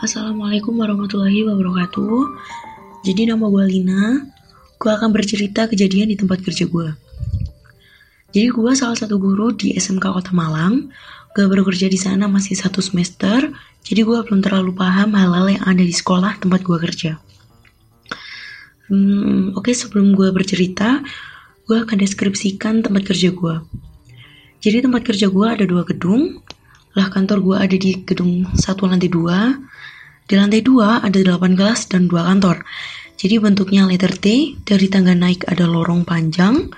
Assalamualaikum warahmatullahi wabarakatuh. Jadi nama gue Lina. Gue akan bercerita kejadian di tempat kerja gue. Jadi gue salah satu guru di SMK Kota Malang. Gue baru kerja di sana masih satu semester. Jadi gue belum terlalu paham hal-hal yang ada di sekolah tempat gue kerja. Hmm, Oke sebelum gue bercerita, gue akan deskripsikan tempat kerja gue. Jadi tempat kerja gue ada dua gedung, lah kantor gue ada di gedung satu lantai dua. Di lantai dua ada delapan kelas dan dua kantor. Jadi bentuknya letter T, dari tangga naik ada lorong panjang.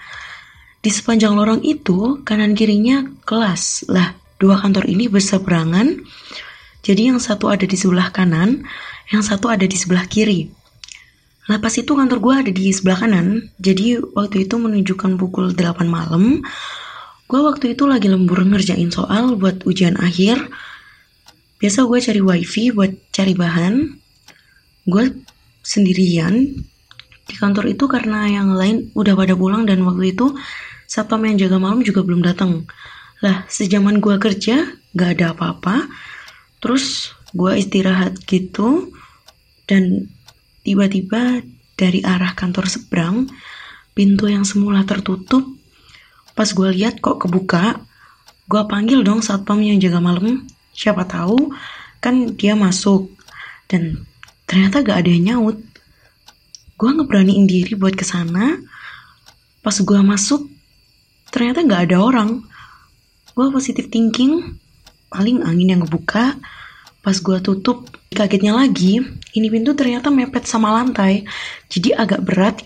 Di sepanjang lorong itu, kanan kirinya kelas. Lah, dua kantor ini berseberangan. Jadi yang satu ada di sebelah kanan, yang satu ada di sebelah kiri. Lah pas itu kantor gue ada di sebelah kanan, jadi waktu itu menunjukkan pukul 8 malam, Gue waktu itu lagi lembur ngerjain soal buat ujian akhir. Biasa gue cari wifi buat cari bahan. Gue sendirian di kantor itu karena yang lain udah pada pulang dan waktu itu satpam yang jaga malam juga belum datang. Lah, sejaman gue kerja, gak ada apa-apa. Terus gue istirahat gitu dan tiba-tiba dari arah kantor seberang, pintu yang semula tertutup Pas gue lihat kok kebuka, gue panggil dong satpam yang jaga malam. Siapa tahu kan dia masuk dan ternyata gak ada yang nyaut. Gue ngeberaniin diri buat ke sana. Pas gue masuk, ternyata gak ada orang. Gue positif thinking, paling angin yang ngebuka. Pas gue tutup, kagetnya lagi, ini pintu ternyata mepet sama lantai. Jadi agak berat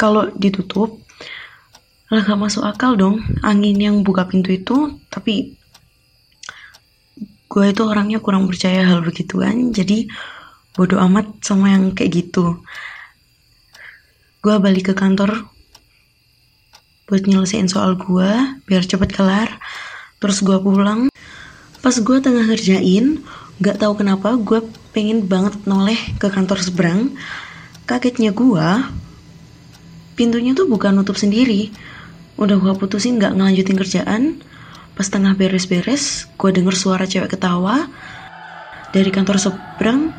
kalau ditutup lah gak masuk akal dong angin yang buka pintu itu tapi gue itu orangnya kurang percaya hal begituan jadi bodoh amat sama yang kayak gitu. Gue balik ke kantor buat nyelesain soal gue biar cepet kelar. Terus gue pulang. Pas gue tengah ngerjain gak tahu kenapa gue pengen banget noleh ke kantor seberang. Kagetnya gue pintunya tuh bukan nutup sendiri. Udah gue putusin gak ngelanjutin kerjaan pas tengah beres-beres gue denger suara cewek ketawa dari kantor seberang.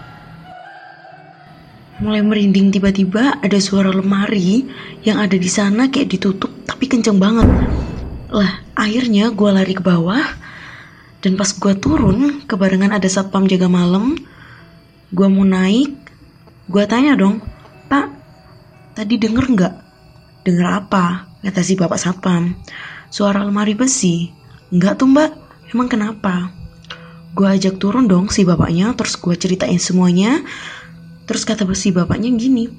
Mulai merinding tiba-tiba ada suara lemari yang ada di sana kayak ditutup tapi kenceng banget. Lah akhirnya gue lari ke bawah dan pas gue turun kebarengan ada satpam jaga malam gue mau naik. Gue tanya dong pak tadi denger nggak? Denger apa? Kata si bapak satpam. Suara lemari besi. Enggak tuh mbak, emang kenapa? Gue ajak turun dong si bapaknya, terus gue ceritain semuanya. Terus kata si bapaknya gini.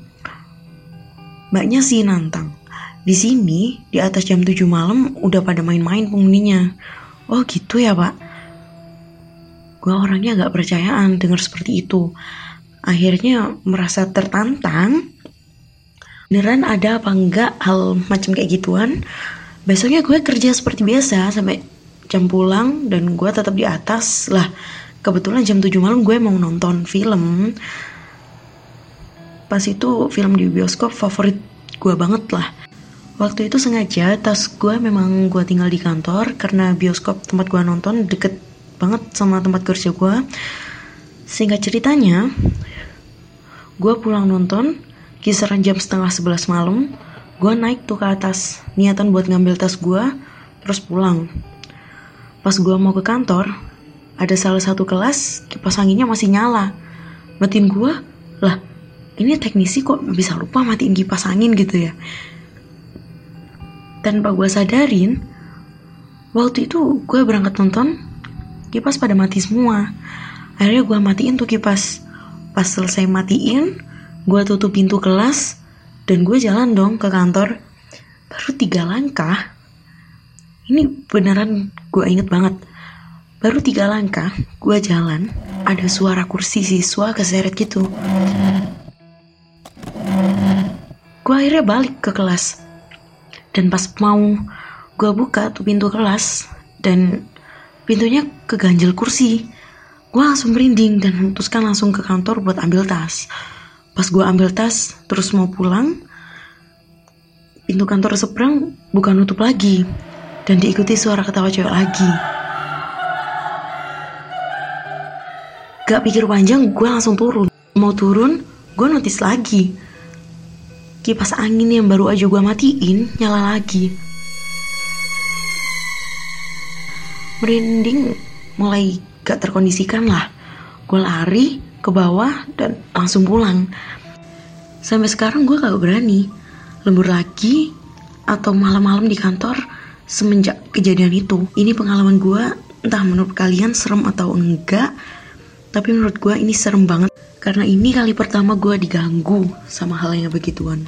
Mbaknya sih nantang. Di sini, di atas jam 7 malam, udah pada main-main penghuninya. Oh gitu ya pak? Gue orangnya gak percayaan denger seperti itu. Akhirnya merasa tertantang, beneran ada apa enggak hal macam kayak gituan besoknya gue kerja seperti biasa sampai jam pulang dan gue tetap di atas. Lah kebetulan jam 7 malam gue mau nonton film. Pas itu film di bioskop favorit gue banget lah. Waktu itu sengaja tas gue memang gue tinggal di kantor karena bioskop tempat gue nonton deket banget sama tempat kerja gue sehingga ceritanya gue pulang nonton kisaran jam setengah sebelas malam gue naik tuh ke atas niatan buat ngambil tas gue terus pulang pas gue mau ke kantor ada salah satu kelas kipas anginnya masih nyala matiin gue lah ini teknisi kok bisa lupa matiin kipas angin gitu ya tanpa gue sadarin waktu itu gue berangkat nonton kipas pada mati semua akhirnya gue matiin tuh kipas pas selesai matiin Gue tutup pintu kelas dan gue jalan dong ke kantor. Baru tiga langkah. Ini beneran gue inget banget. Baru tiga langkah, gue jalan, ada suara kursi siswa keseret gitu. Gue akhirnya balik ke kelas. Dan pas mau gue buka tuh pintu kelas, dan pintunya keganjel kursi. Gue langsung merinding dan memutuskan langsung ke kantor buat ambil tas. Pas gue ambil tas, terus mau pulang, pintu kantor seberang bukan nutup lagi, dan diikuti suara ketawa cewek lagi. Gak pikir panjang, gue langsung turun. Mau turun, gue notice lagi. Kipas angin yang baru aja gue matiin, nyala lagi. Merinding mulai gak terkondisikan lah. Gue lari ke bawah dan langsung pulang. Sampai sekarang gue gak berani lembur lagi atau malam-malam di kantor semenjak kejadian itu. Ini pengalaman gue, entah menurut kalian serem atau enggak, tapi menurut gue ini serem banget. Karena ini kali pertama gue diganggu sama hal yang begituan.